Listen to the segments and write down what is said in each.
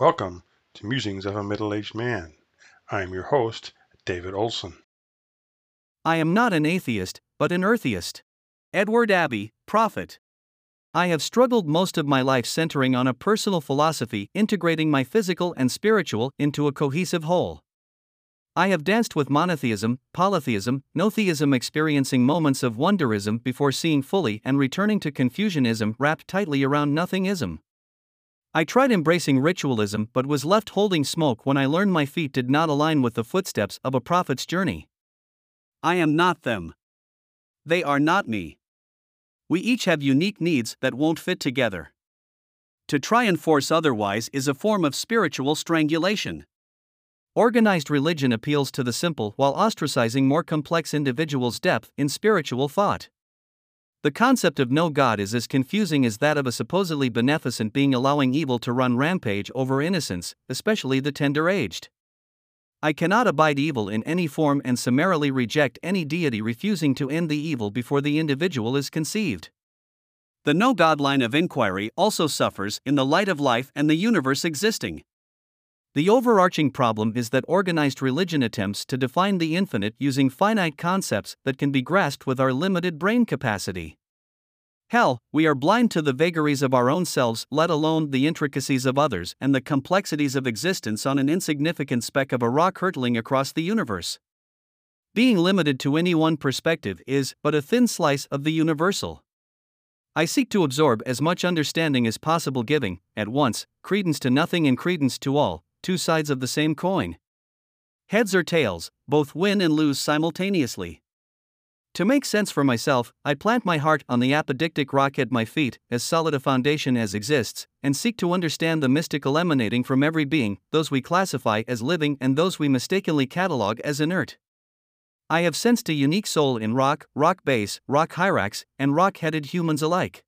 Welcome to Musings of a Middle Aged Man. I am your host, David Olson. I am not an atheist, but an eartheist. Edward Abbey, Prophet. I have struggled most of my life centering on a personal philosophy integrating my physical and spiritual into a cohesive whole. I have danced with monotheism, polytheism, notheism, experiencing moments of wonderism before seeing fully and returning to confusionism wrapped tightly around nothingism. I tried embracing ritualism but was left holding smoke when I learned my feet did not align with the footsteps of a prophet's journey. I am not them. They are not me. We each have unique needs that won't fit together. To try and force otherwise is a form of spiritual strangulation. Organized religion appeals to the simple while ostracizing more complex individuals' depth in spiritual thought. The concept of no God is as confusing as that of a supposedly beneficent being allowing evil to run rampage over innocence, especially the tender aged. I cannot abide evil in any form and summarily reject any deity refusing to end the evil before the individual is conceived. The no God line of inquiry also suffers in the light of life and the universe existing. The overarching problem is that organized religion attempts to define the infinite using finite concepts that can be grasped with our limited brain capacity. Hell, we are blind to the vagaries of our own selves, let alone the intricacies of others and the complexities of existence on an insignificant speck of a rock hurtling across the universe. Being limited to any one perspective is but a thin slice of the universal. I seek to absorb as much understanding as possible, giving, at once, credence to nothing and credence to all, two sides of the same coin. Heads or tails, both win and lose simultaneously. To make sense for myself, I plant my heart on the apodictic rock at my feet, as solid a foundation as exists, and seek to understand the mystical emanating from every being, those we classify as living and those we mistakenly catalog as inert. I have sensed a unique soul in rock, rock base, rock hyrax, and rock headed humans alike.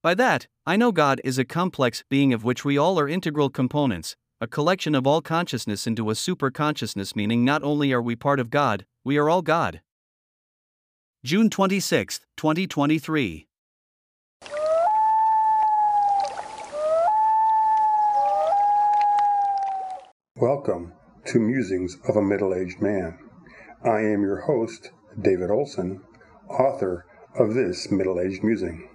By that, I know God is a complex being of which we all are integral components, a collection of all consciousness into a super consciousness, meaning not only are we part of God, we are all God. June 26, 2023. Welcome to Musings of a Middle Aged Man. I am your host, David Olson, author of this middle aged musing.